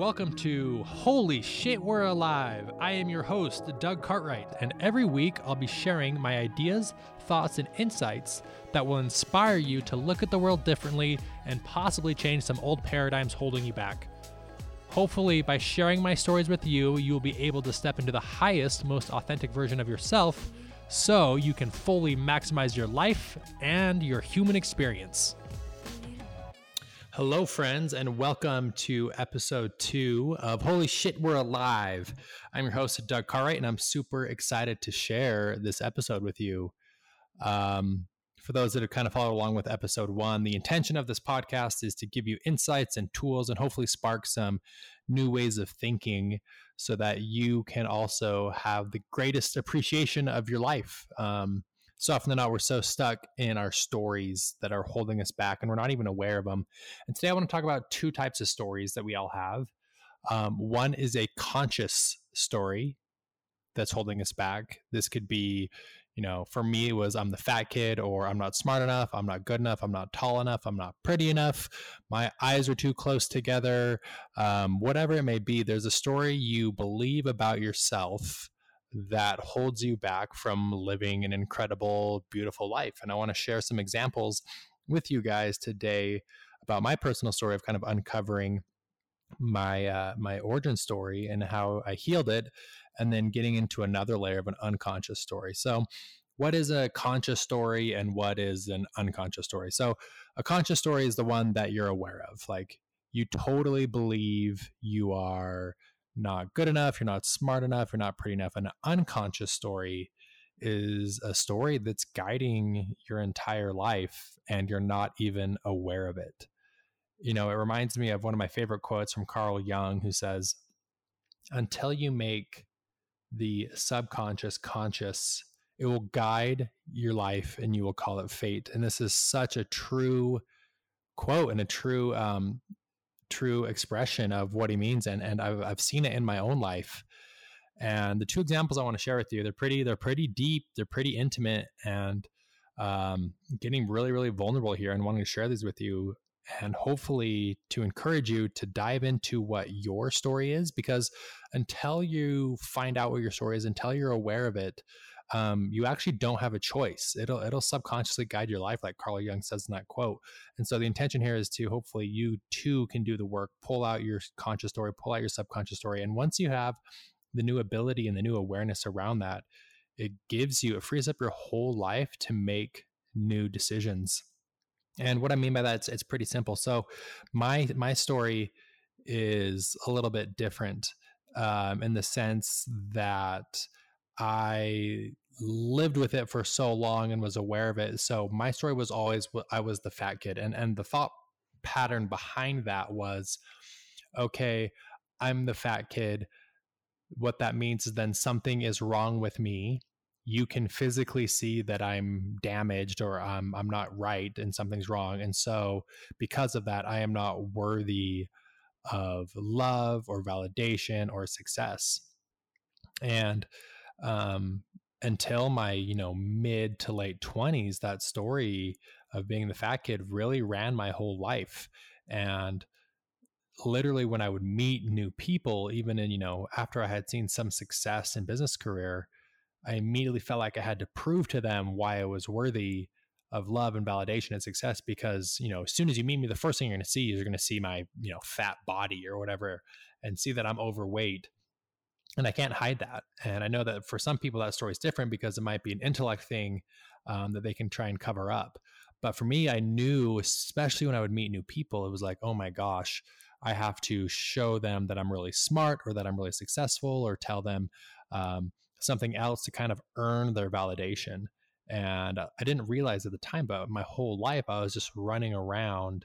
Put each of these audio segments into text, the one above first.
Welcome to Holy Shit, We're Alive. I am your host, Doug Cartwright, and every week I'll be sharing my ideas, thoughts, and insights that will inspire you to look at the world differently and possibly change some old paradigms holding you back. Hopefully, by sharing my stories with you, you will be able to step into the highest, most authentic version of yourself so you can fully maximize your life and your human experience. Hello, friends, and welcome to episode two of Holy Shit, We're Alive. I'm your host, Doug Cartwright, and I'm super excited to share this episode with you. Um, for those that have kind of followed along with episode one, the intention of this podcast is to give you insights and tools and hopefully spark some new ways of thinking so that you can also have the greatest appreciation of your life. Um, so often than not, we're so stuck in our stories that are holding us back and we're not even aware of them. And today I want to talk about two types of stories that we all have. Um, one is a conscious story that's holding us back. This could be, you know, for me, it was I'm the fat kid, or I'm not smart enough, I'm not good enough, I'm not tall enough, I'm not pretty enough, my eyes are too close together, um, whatever it may be. There's a story you believe about yourself that holds you back from living an incredible, beautiful life. And I want to share some examples with you guys today about my personal story of kind of uncovering my uh, my origin story and how I healed it, and then getting into another layer of an unconscious story. So, what is a conscious story and what is an unconscious story? So, a conscious story is the one that you're aware of, like you totally believe you are not good enough, you're not smart enough, you're not pretty enough. An unconscious story is a story that's guiding your entire life and you're not even aware of it. You know, it reminds me of one of my favorite quotes from Carl Jung, who says, Until you make the subconscious conscious, it will guide your life and you will call it fate. And this is such a true quote and a true um, true expression of what he means and and I've, I've seen it in my own life. And the two examples i want to share with you they're pretty they're pretty deep they're pretty intimate and um, getting really really vulnerable here and wanting to share these with you and hopefully to encourage you to dive into what your story is because until you find out what your story is until you're aware of it um, you actually don't have a choice. It'll it'll subconsciously guide your life, like Carl Jung says in that quote. And so the intention here is to hopefully you too can do the work, pull out your conscious story, pull out your subconscious story, and once you have the new ability and the new awareness around that, it gives you it frees up your whole life to make new decisions. And what I mean by that, it's, it's pretty simple. So my my story is a little bit different um, in the sense that I lived with it for so long and was aware of it. So my story was always I was the fat kid, and and the thought pattern behind that was, okay, I'm the fat kid. What that means is then something is wrong with me. You can physically see that I'm damaged or I'm I'm not right and something's wrong, and so because of that, I am not worthy of love or validation or success. And um, until my you know mid to late 20s that story of being the fat kid really ran my whole life. And literally when i would meet new people even in you know after i had seen some success in business career i immediately felt like i had to prove to them why i was worthy of love and validation and success because you know as soon as you meet me the first thing you're going to see is you're going to see my you know fat body or whatever and see that i'm overweight and I can't hide that. And I know that for some people that story is different because it might be an intellect thing um, that they can try and cover up. But for me, I knew, especially when I would meet new people, it was like, oh my gosh, I have to show them that I'm really smart or that I'm really successful or tell them um, something else to kind of earn their validation. And I didn't realize at the time, but my whole life I was just running around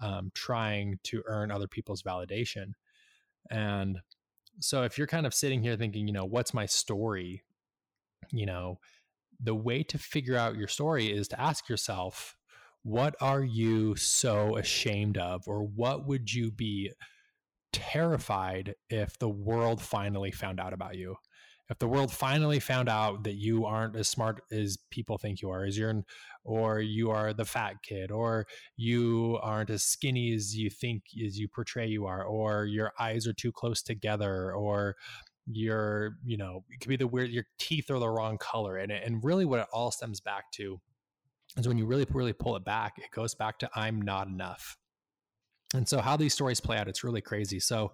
um, trying to earn other people's validation. And so if you're kind of sitting here thinking, you know, what's my story? You know, the way to figure out your story is to ask yourself, what are you so ashamed of? Or what would you be terrified if the world finally found out about you? If the world finally found out that you aren't as smart as people think you are, as you're, or you are the fat kid, or you aren't as skinny as you think as you portray you are, or your eyes are too close together, or your, you know, it could be the weird, your teeth are the wrong color, and and really what it all stems back to is when you really really pull it back, it goes back to I'm not enough. And so how these stories play out, it's really crazy. So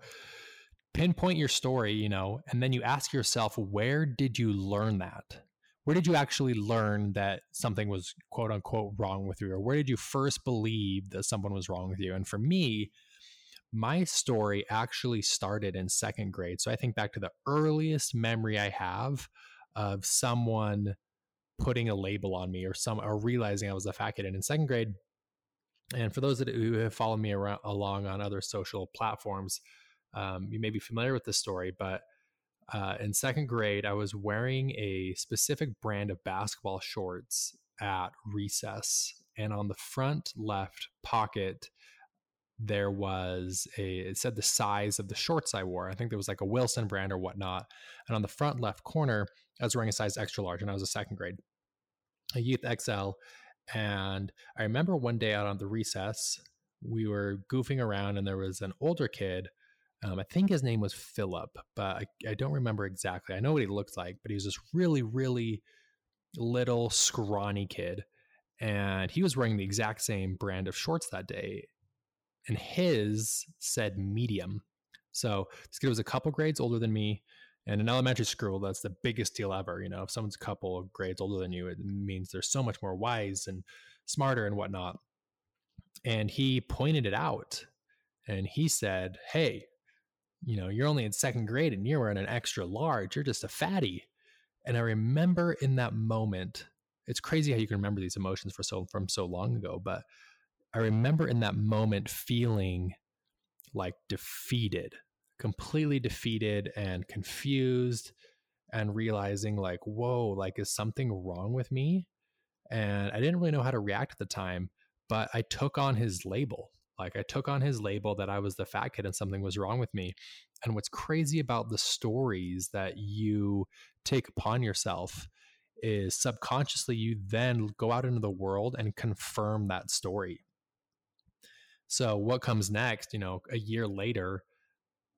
pinpoint your story, you know, and then you ask yourself, where did you learn that? Where did you actually learn that something was quote unquote wrong with you? Or where did you first believe that someone was wrong with you? And for me, my story actually started in second grade. So I think back to the earliest memory I have of someone putting a label on me or some or realizing I was a fat kid. And in second grade, and for those that who have followed me around, along on other social platforms, um, you may be familiar with this story, but uh, in second grade, I was wearing a specific brand of basketball shorts at recess. And on the front left pocket, there was a, it said the size of the shorts I wore. I think there was like a Wilson brand or whatnot. And on the front left corner, I was wearing a size extra large and I was a second grade, a youth XL. And I remember one day out on the recess, we were goofing around and there was an older kid um, I think his name was Philip, but I, I, don't remember exactly. I know what he looked like, but he was this really, really little, scrawny kid. And he was wearing the exact same brand of shorts that day. And his said medium. So this kid was a couple grades older than me. And in elementary school, that's the biggest deal ever. You know, if someone's a couple of grades older than you, it means they're so much more wise and smarter and whatnot. And he pointed it out and he said, Hey, you know, you're only in second grade and you're wearing an extra large. You're just a fatty. And I remember in that moment, it's crazy how you can remember these emotions for so from so long ago, but I remember in that moment feeling like defeated, completely defeated and confused and realizing like, whoa, like is something wrong with me? And I didn't really know how to react at the time, but I took on his label like I took on his label that I was the fat kid and something was wrong with me. And what's crazy about the stories that you take upon yourself is subconsciously you then go out into the world and confirm that story. So what comes next, you know, a year later,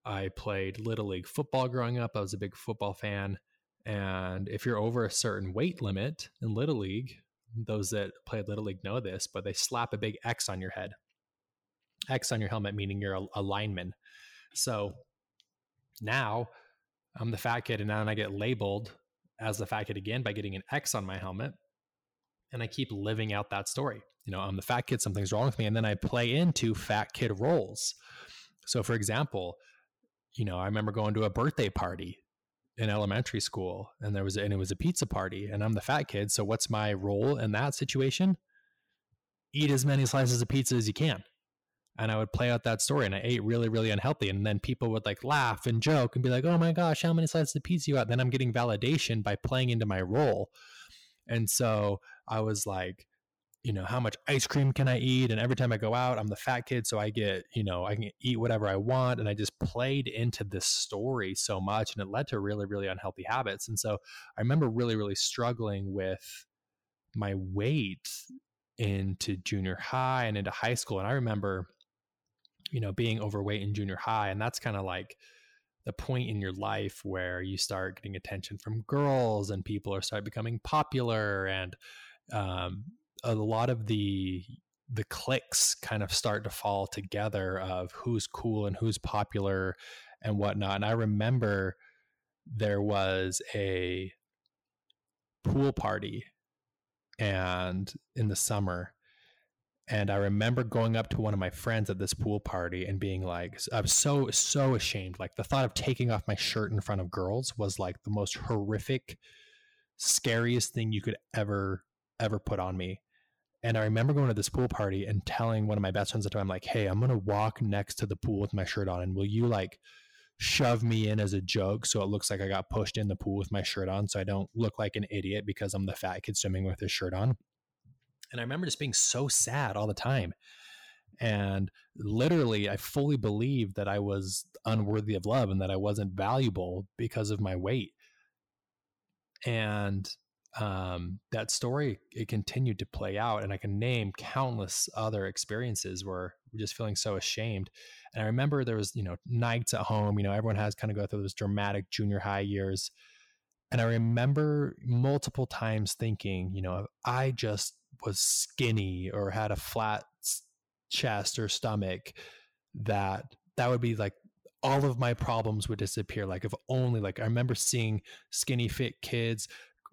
I played little league football growing up. I was a big football fan. And if you're over a certain weight limit in little league, those that play little league know this, but they slap a big X on your head. X on your helmet, meaning you're a, a lineman. So now I'm the fat kid, and now I get labeled as the fat kid again by getting an X on my helmet. And I keep living out that story. You know, I'm the fat kid, something's wrong with me. And then I play into fat kid roles. So, for example, you know, I remember going to a birthday party in elementary school and there was and it was a pizza party and I'm the fat kid so what's my role in that situation eat as many slices of pizza as you can and I would play out that story and I ate really, really unhealthy. And then people would like laugh and joke and be like, oh my gosh, how many slices of pizza you got? Then I'm getting validation by playing into my role. And so I was like, you know, how much ice cream can I eat? And every time I go out, I'm the fat kid. So I get, you know, I can eat whatever I want. And I just played into this story so much and it led to really, really unhealthy habits. And so I remember really, really struggling with my weight into junior high and into high school. And I remember you know, being overweight in junior high. And that's kind of like the point in your life where you start getting attention from girls and people are start becoming popular and um, a lot of the the cliques kind of start to fall together of who's cool and who's popular and whatnot. And I remember there was a pool party and in the summer and I remember going up to one of my friends at this pool party and being like, I was so, so ashamed. Like the thought of taking off my shirt in front of girls was like the most horrific, scariest thing you could ever, ever put on me. And I remember going to this pool party and telling one of my best friends at the time, like, hey, I'm going to walk next to the pool with my shirt on. And will you like shove me in as a joke so it looks like I got pushed in the pool with my shirt on so I don't look like an idiot because I'm the fat kid swimming with his shirt on? And I remember just being so sad all the time. And literally, I fully believed that I was unworthy of love and that I wasn't valuable because of my weight. and um, that story it continued to play out and i can name countless other experiences where just feeling so ashamed and i remember there was you know nights at home you know everyone has kind of go through those dramatic junior high years and i remember multiple times thinking you know i just was skinny or had a flat chest or stomach that that would be like all of my problems would disappear like if only like i remember seeing skinny fit kids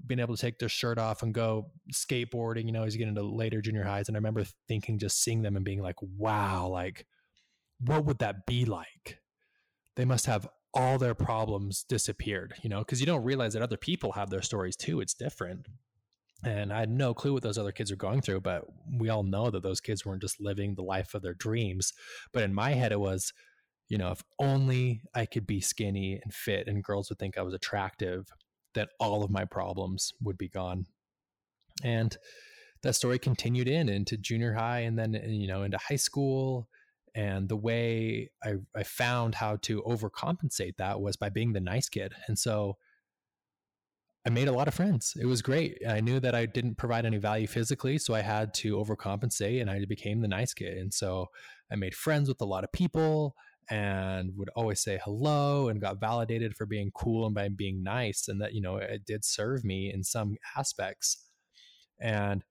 being able to take their shirt off and go skateboarding, you know, as you get into later junior highs. And I remember thinking, just seeing them and being like, wow, like, what would that be like? They must have all their problems disappeared, you know, because you don't realize that other people have their stories too. It's different. And I had no clue what those other kids are going through, but we all know that those kids weren't just living the life of their dreams. But in my head, it was, you know, if only I could be skinny and fit and girls would think I was attractive that all of my problems would be gone. And that story continued in into junior high and then, you know, into high school. And the way I, I found how to overcompensate that was by being the nice kid. And so I made a lot of friends. It was great. I knew that I didn't provide any value physically, so I had to overcompensate and I became the nice kid. And so I made friends with a lot of people and would always say hello and got validated for being cool and by being nice and that you know it did serve me in some aspects and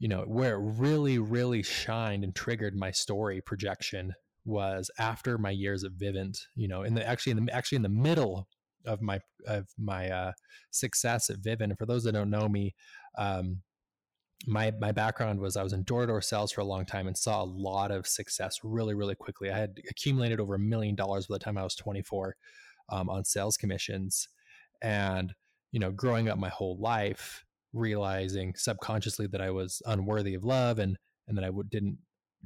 you know where it really really shined and triggered my story projection was after my years at Vivint you know in the actually in the actually in the middle of my of my uh, success at Vivint and for those that don't know me um, my my background was I was in door to door sales for a long time and saw a lot of success really really quickly. I had accumulated over a million dollars by the time I was 24 um, on sales commissions, and you know, growing up my whole life, realizing subconsciously that I was unworthy of love and and that I would, didn't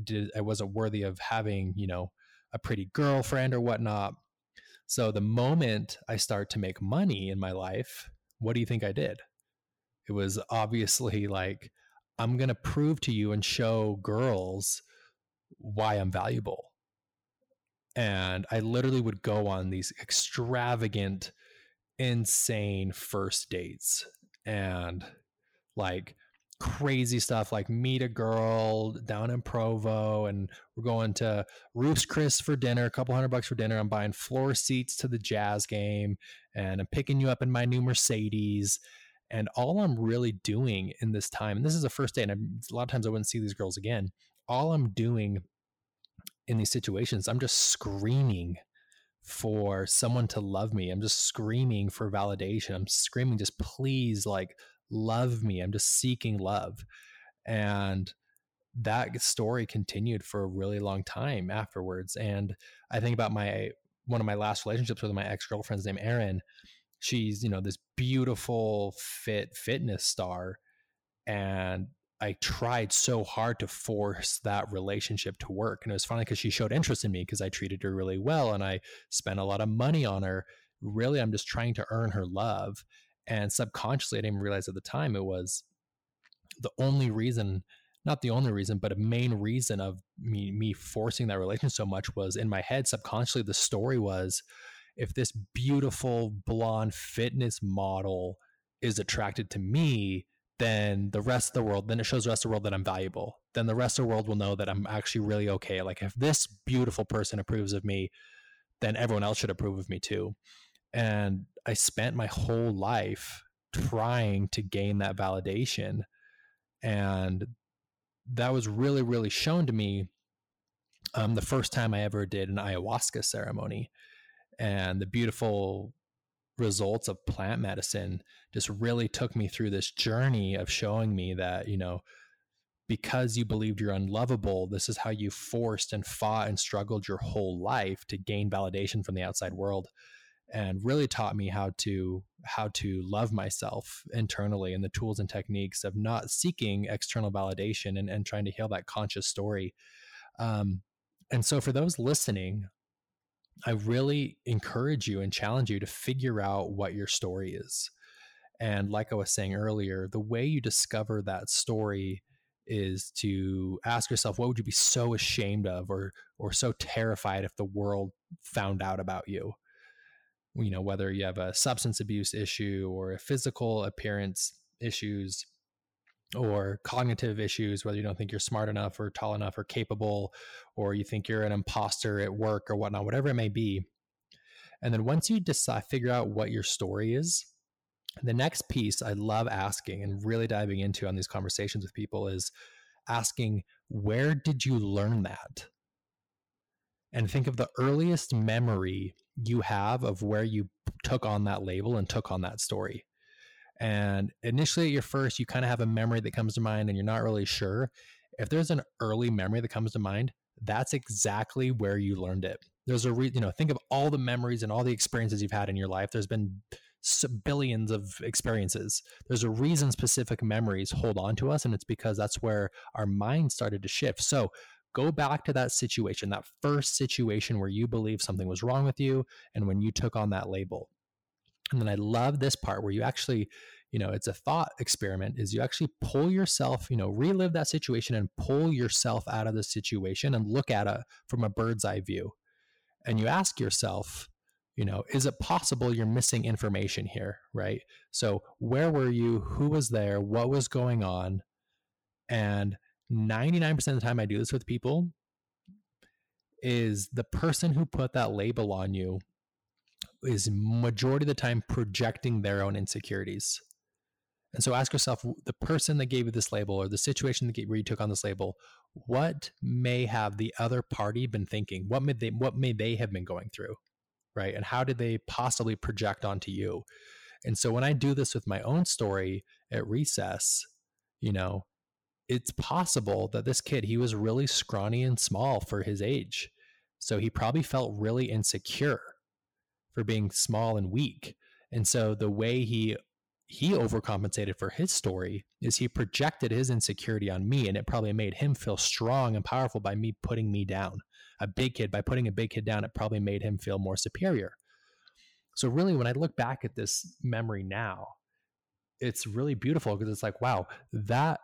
did I wasn't worthy of having you know a pretty girlfriend or whatnot. So the moment I start to make money in my life, what do you think I did? It was obviously like I'm going to prove to you and show girls why I'm valuable. And I literally would go on these extravagant, insane first dates and like crazy stuff like meet a girl down in Provo and we're going to Ruth's Chris for dinner, a couple hundred bucks for dinner. I'm buying floor seats to the jazz game and I'm picking you up in my new Mercedes and all I'm really doing in this time, and this is the first day, and I'm, a lot of times I wouldn't see these girls again. All I'm doing in these situations, I'm just screaming for someone to love me. I'm just screaming for validation. I'm screaming, just please, like, love me. I'm just seeking love. And that story continued for a really long time afterwards. And I think about my one of my last relationships with my ex girlfriend's name Erin she's you know this beautiful fit fitness star and I tried so hard to force that relationship to work. And it was funny because she showed interest in me because I treated her really well and I spent a lot of money on her. Really, I'm just trying to earn her love. And subconsciously, I didn't realize at the time it was the only reason, not the only reason, but a main reason of me me forcing that relationship so much was in my head, subconsciously, the story was if this beautiful blonde fitness model is attracted to me, then the rest of the world, then it shows the rest of the world that I'm valuable. Then the rest of the world will know that I'm actually really okay. Like if this beautiful person approves of me, then everyone else should approve of me too. And I spent my whole life trying to gain that validation. And that was really, really shown to me um, the first time I ever did an ayahuasca ceremony and the beautiful results of plant medicine just really took me through this journey of showing me that, you know, because you believed you're unlovable, this is how you forced and fought and struggled your whole life to gain validation from the outside world and really taught me how to how to love myself internally and the tools and techniques of not seeking external validation and, and trying to heal that conscious story um, and so for those listening I really encourage you and challenge you to figure out what your story is. And like I was saying earlier, the way you discover that story is to ask yourself what would you be so ashamed of or or so terrified if the world found out about you you know, whether you have a substance abuse issue or a physical appearance issues or cognitive issues, whether you don't think you're smart enough or tall enough or capable, or you think you're an imposter at work or whatnot, whatever it may be. And then once you decide, figure out what your story is, the next piece I love asking and really diving into on these conversations with people is asking, where did you learn that? And think of the earliest memory you have of where you took on that label and took on that story. And initially at your first, you kind of have a memory that comes to mind and you're not really sure. If there's an early memory that comes to mind, that's exactly where you learned it. There's a re- you know, think of all the memories and all the experiences you've had in your life. There's been billions of experiences. There's a reason specific memories hold on to us, and it's because that's where our mind started to shift. So go back to that situation, that first situation where you believe something was wrong with you, and when you took on that label. And then I love this part where you actually, you know, it's a thought experiment is you actually pull yourself, you know, relive that situation and pull yourself out of the situation and look at it from a bird's eye view. And you ask yourself, you know, is it possible you're missing information here, right? So, where were you? Who was there? What was going on? And 99% of the time I do this with people is the person who put that label on you is majority of the time projecting their own insecurities. And so ask yourself the person that gave you this label or the situation that where you took on this label, what may have the other party been thinking? What may they what may they have been going through? Right? And how did they possibly project onto you? And so when I do this with my own story at recess, you know, it's possible that this kid, he was really scrawny and small for his age. So he probably felt really insecure for being small and weak. And so the way he he overcompensated for his story is he projected his insecurity on me and it probably made him feel strong and powerful by me putting me down. A big kid by putting a big kid down it probably made him feel more superior. So really when I look back at this memory now, it's really beautiful because it's like wow, that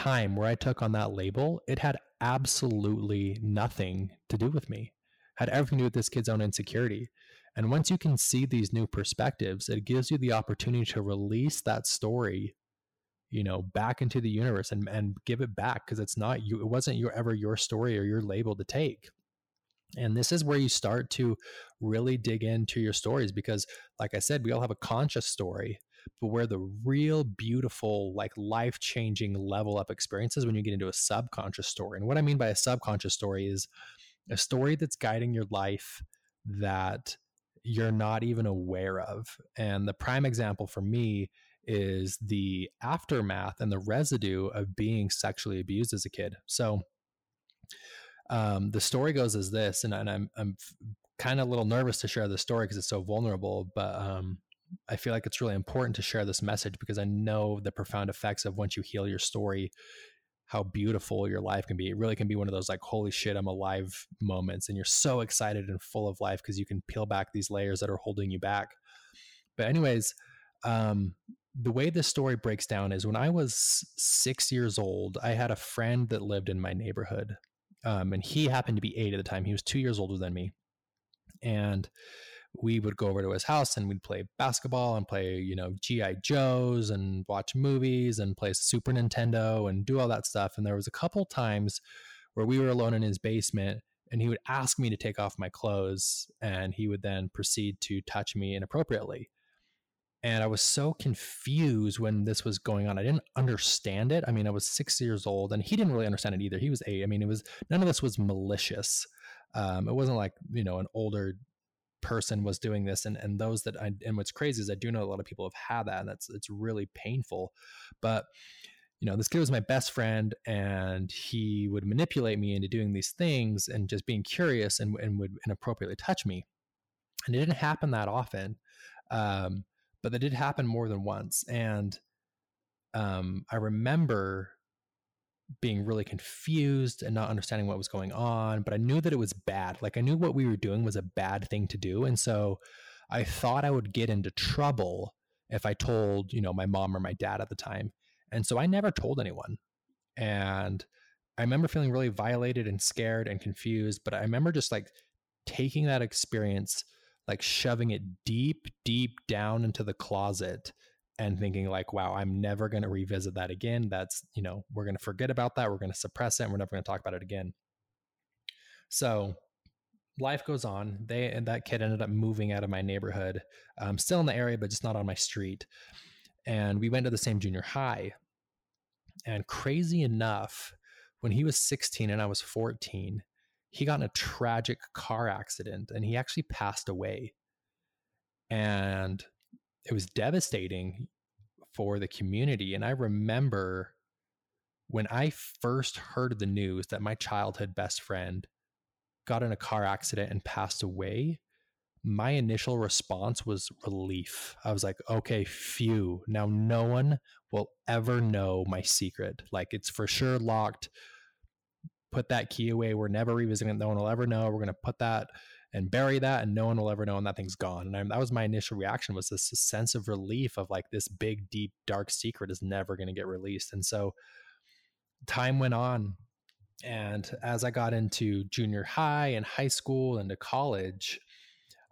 time where I took on that label, it had absolutely nothing to do with me had everything to do with this kid's own insecurity. And once you can see these new perspectives, it gives you the opportunity to release that story, you know, back into the universe and, and give it back because it's not you, it wasn't your ever your story or your label to take. And this is where you start to really dig into your stories because, like I said, we all have a conscious story, but where the real beautiful, like life changing level up experiences when you get into a subconscious story. And what I mean by a subconscious story is a story that's guiding your life that you're not even aware of. And the prime example for me is the aftermath and the residue of being sexually abused as a kid. So um, the story goes as this, and, and I'm, I'm kind of a little nervous to share the story because it's so vulnerable, but um, I feel like it's really important to share this message because I know the profound effects of once you heal your story, how beautiful your life can be. It really can be one of those like, holy shit, I'm alive moments. And you're so excited and full of life because you can peel back these layers that are holding you back. But, anyways, um, the way this story breaks down is when I was six years old, I had a friend that lived in my neighborhood. Um, and he happened to be eight at the time. He was two years older than me. And we would go over to his house and we'd play basketball and play, you know, G.I. Joes and watch movies and play Super Nintendo and do all that stuff. And there was a couple times where we were alone in his basement and he would ask me to take off my clothes and he would then proceed to touch me inappropriately. And I was so confused when this was going on. I didn't understand it. I mean, I was six years old and he didn't really understand it either. He was eight. I mean, it was none of this was malicious. Um, it wasn't like, you know, an older person was doing this and and those that I and what's crazy is I do know a lot of people have had that and that's it's really painful but you know this kid was my best friend and he would manipulate me into doing these things and just being curious and, and would inappropriately touch me and it didn't happen that often um, but that did happen more than once and um, I remember being really confused and not understanding what was going on, but I knew that it was bad. Like I knew what we were doing was a bad thing to do. And so I thought I would get into trouble if I told, you know, my mom or my dad at the time. And so I never told anyone. And I remember feeling really violated and scared and confused, but I remember just like taking that experience like shoving it deep, deep down into the closet and thinking like, wow, I'm never going to revisit that again. That's, you know, we're going to forget about that. We're going to suppress it and we're never going to talk about it again. So life goes on. They and that kid ended up moving out of my neighborhood, um, still in the area, but just not on my street. And we went to the same junior high. And crazy enough, when he was 16 and I was 14, he got in a tragic car accident and he actually passed away. And it was devastating for the community. And I remember when I first heard the news that my childhood best friend got in a car accident and passed away, my initial response was relief. I was like, okay, phew. Now no one will ever know my secret. Like it's for sure locked. Put that key away. We're never revisiting it. No one will ever know. We're going to put that and bury that and no one will ever know and that thing's gone. And I, that was my initial reaction was this sense of relief of like this big, deep, dark secret is never going to get released. And so time went on and as I got into junior high and high school and to college,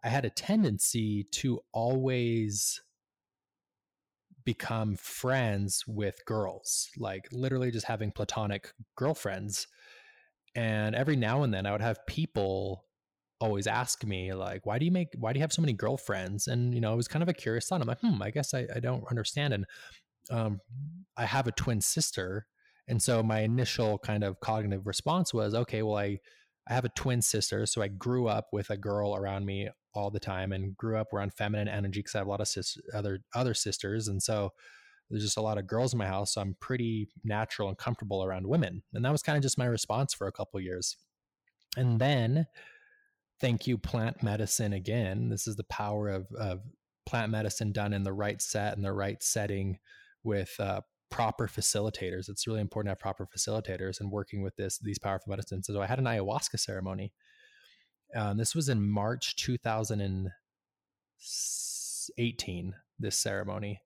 I had a tendency to always become friends with girls, like literally just having platonic girlfriends. And every now and then I would have people always ask me like why do you make why do you have so many girlfriends and you know it was kind of a curious thought i'm like hmm i guess i, I don't understand and um, i have a twin sister and so my initial kind of cognitive response was, okay, well, I, I have a twin sister. So I grew up with a girl around me all the time and grew up around feminine energy because I have a lot of sis- other, other sisters. And so there's just a lot of girls in my house. So I'm pretty natural and comfortable around women. And that was kind of just my response for a couple years. And then thank you, plant medicine again. This is the power of, of plant medicine done in the right set and the right setting with uh, proper facilitators. It's really important to have proper facilitators and working with this these powerful medicines. So I had an ayahuasca ceremony. Um, this was in March 2018. This ceremony,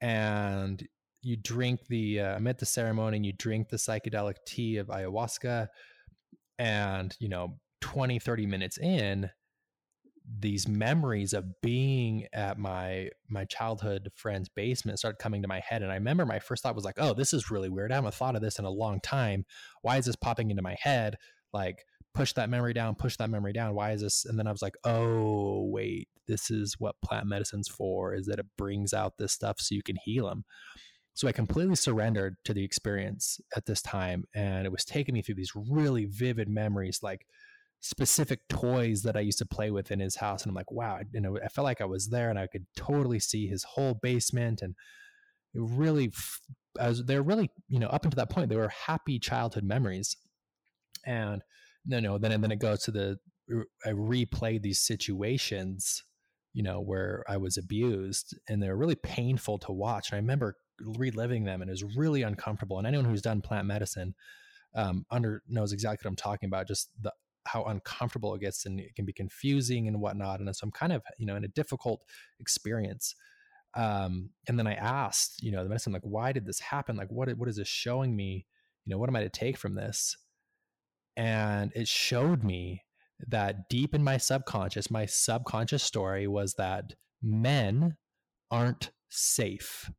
and you drink the uh, I'm at the ceremony and you drink the psychedelic tea of ayahuasca, and you know 20 30 minutes in these memories of being at my my childhood friend's basement started coming to my head and i remember my first thought was like oh this is really weird. I haven't thought of this in a long time. Why is this popping into my head? Like push that memory down push that memory down. Why is this? And then i was like oh wait. This is what plant medicine's for is that it brings out this stuff so you can heal them so i completely surrendered to the experience at this time and it was taking me through these really vivid memories like specific toys that I used to play with in his house. And I'm like, wow, you know, I felt like I was there and I could totally see his whole basement. And it really, as they're really, you know, up until that point, they were happy childhood memories. And you know, then and then it goes to the I replayed these situations, you know, where I was abused, and they're really painful to watch. And I remember reliving them, and it was really uncomfortable. And anyone who's done plant medicine um, under knows exactly what I'm talking about. Just the how uncomfortable it gets and it can be confusing and whatnot. And so I'm kind of, you know, in a difficult experience. Um, and then I asked, you know, the medicine, like, why did this happen? Like, what, what is this showing me? You know, what am I to take from this? And it showed me that deep in my subconscious, my subconscious story was that men aren't safe,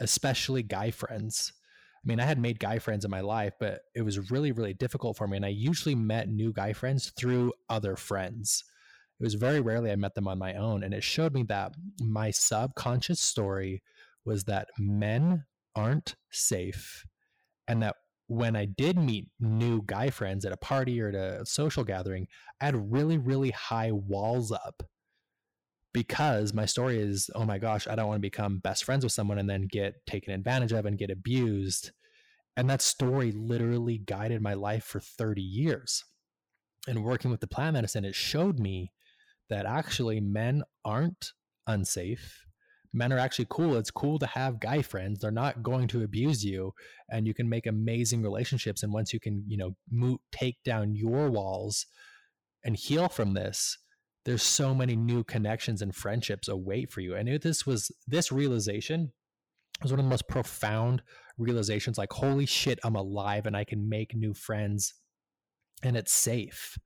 especially guy friends. I mean, I had made guy friends in my life, but it was really, really difficult for me. And I usually met new guy friends through other friends. It was very rarely I met them on my own. And it showed me that my subconscious story was that men aren't safe. And that when I did meet new guy friends at a party or at a social gathering, I had really, really high walls up because my story is, oh my gosh, I don't want to become best friends with someone and then get taken advantage of and get abused. And that story literally guided my life for 30 years. And working with the plant medicine, it showed me that actually men aren't unsafe. Men are actually cool. It's cool to have guy friends. They're not going to abuse you and you can make amazing relationships. And once you can, you know, take down your walls and heal from this, there's so many new connections and friendships await for you. And this was this realization was one of the most profound realizations like holy shit i'm alive and i can make new friends and it's safe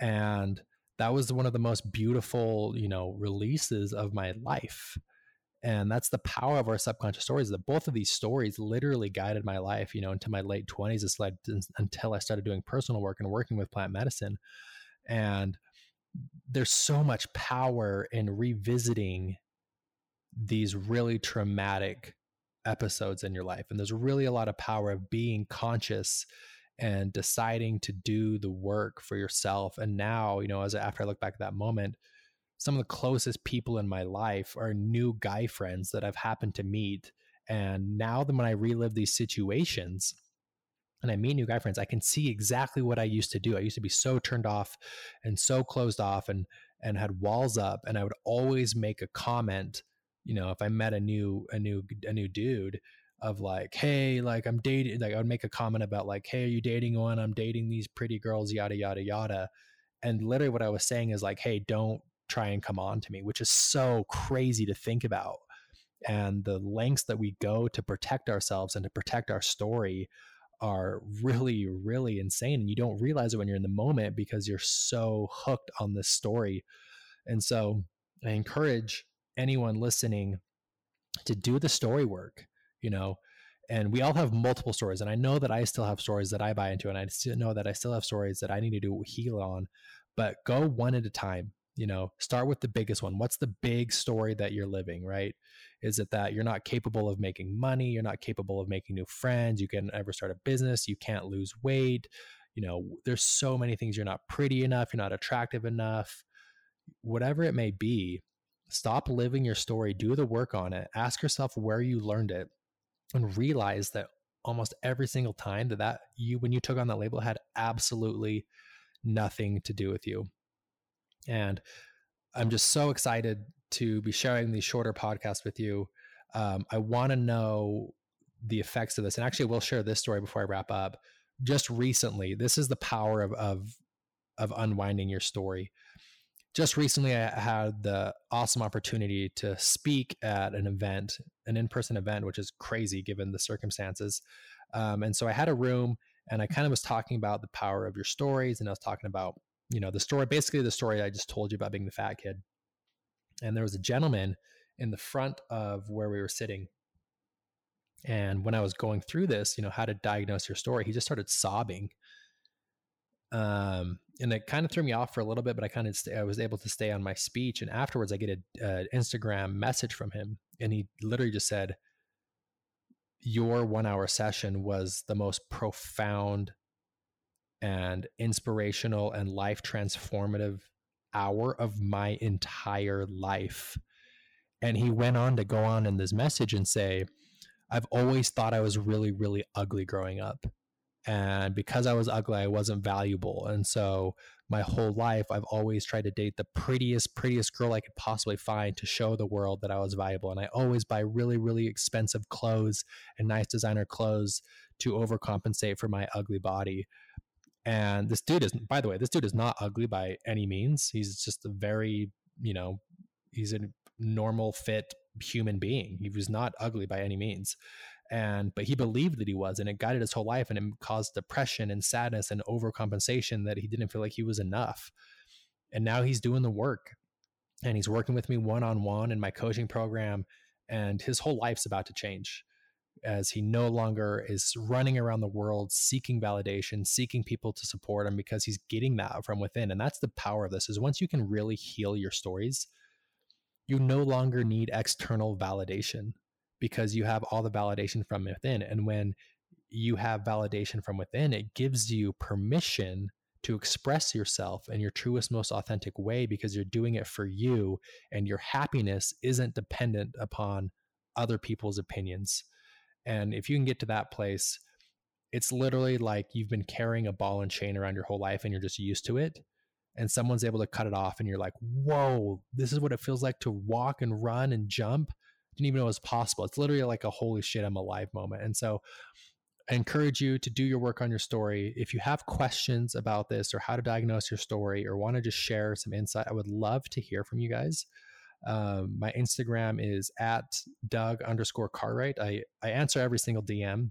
and that was one of the most beautiful, you know, releases of my life. And that's the power of our subconscious stories that both of these stories literally guided my life, you know, into my late 20s. It's led until I started doing personal work and working with plant medicine. And there's so much power in revisiting these really traumatic episodes in your life. And there's really a lot of power of being conscious and deciding to do the work for yourself. And now, you know, as after I look back at that moment, some of the closest people in my life are new guy friends that I've happened to meet. And now that when I relive these situations I meet new guy friends, I can see exactly what I used to do. I used to be so turned off and so closed off and and had walls up and I would always make a comment, you know, if I met a new a new a new dude of like, hey, like I'm dating, like I would make a comment about like, hey, are you dating one? I'm dating these pretty girls, yada yada yada. And literally, what I was saying is like, hey, don't try and come on to me, which is so crazy to think about. And the lengths that we go to protect ourselves and to protect our story are really, really insane. And you don't realize it when you're in the moment because you're so hooked on this story. And so I encourage anyone listening to do the story work you know and we all have multiple stories and i know that i still have stories that i buy into and i know that i still have stories that i need to do heal on but go one at a time you know start with the biggest one. What's the big story that you're living right? Is it that you're not capable of making money you're not capable of making new friends you can ever start a business you can't lose weight you know there's so many things you're not pretty enough you're not attractive enough. Whatever it may be stop living your story do the work on it ask yourself where you learned it and realize that almost every single time that that you when you took on that label had absolutely nothing to do with you and i'm just so excited to be sharing these shorter podcasts with you um, i want to know the effects of this and actually we'll share this story before i wrap up just recently this is the power of of of unwinding your story just recently I had the awesome opportunity to speak at an event, an in-person event, which is crazy given the circumstances. Um, and so I had a room and I kind of was talking about the power of your stories and I was talking about, you know, the story, basically the story I just told you about being the fat kid. And there was a gentleman in the front of where we were sitting. And when I was going through this, you know, how to diagnose your story, he just started sobbing um, and it kind of threw me off for a little bit, but I kind of st- I was able to stay on my speech. And afterwards, I get an Instagram message from him, and he literally just said, "Your one-hour session was the most profound and inspirational and life transformative hour of my entire life." And he went on to go on in this message and say, "I've always thought I was really, really ugly growing up." and because I was ugly, I wasn't valuable. And so my whole life, I've always tried to date the prettiest, prettiest girl I could possibly find to show the world that I was valuable. And I always buy really, really expensive clothes and nice designer clothes to overcompensate for my ugly body. And this dude is, by the way, this dude is not ugly by any means. He's just a very, you know, he's a normal, fit human being. He was not ugly by any means and but he believed that he was and it guided his whole life and it caused depression and sadness and overcompensation that he didn't feel like he was enough and now he's doing the work and he's working with me one-on-one in my coaching program and his whole life's about to change as he no longer is running around the world seeking validation seeking people to support him because he's getting that from within and that's the power of this is once you can really heal your stories you no longer need external validation because you have all the validation from within. And when you have validation from within, it gives you permission to express yourself in your truest, most authentic way because you're doing it for you and your happiness isn't dependent upon other people's opinions. And if you can get to that place, it's literally like you've been carrying a ball and chain around your whole life and you're just used to it. And someone's able to cut it off, and you're like, whoa, this is what it feels like to walk and run and jump didn't even know it was possible. It's literally like a holy shit, I'm alive moment. And so I encourage you to do your work on your story. If you have questions about this or how to diagnose your story or want to just share some insight, I would love to hear from you guys. Um, my Instagram is at Doug underscore Cartwright. I, I answer every single DM.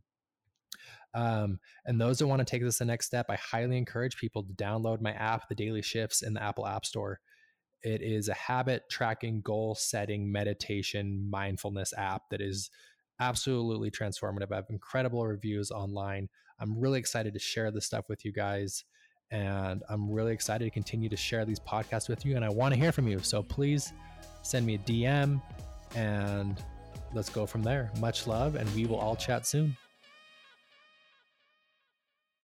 Um, and those that want to take this the next step, I highly encourage people to download my app, The Daily Shifts, in the Apple App Store. It is a habit tracking, goal setting, meditation, mindfulness app that is absolutely transformative. I have incredible reviews online. I'm really excited to share this stuff with you guys. And I'm really excited to continue to share these podcasts with you. And I want to hear from you. So please send me a DM and let's go from there. Much love, and we will all chat soon.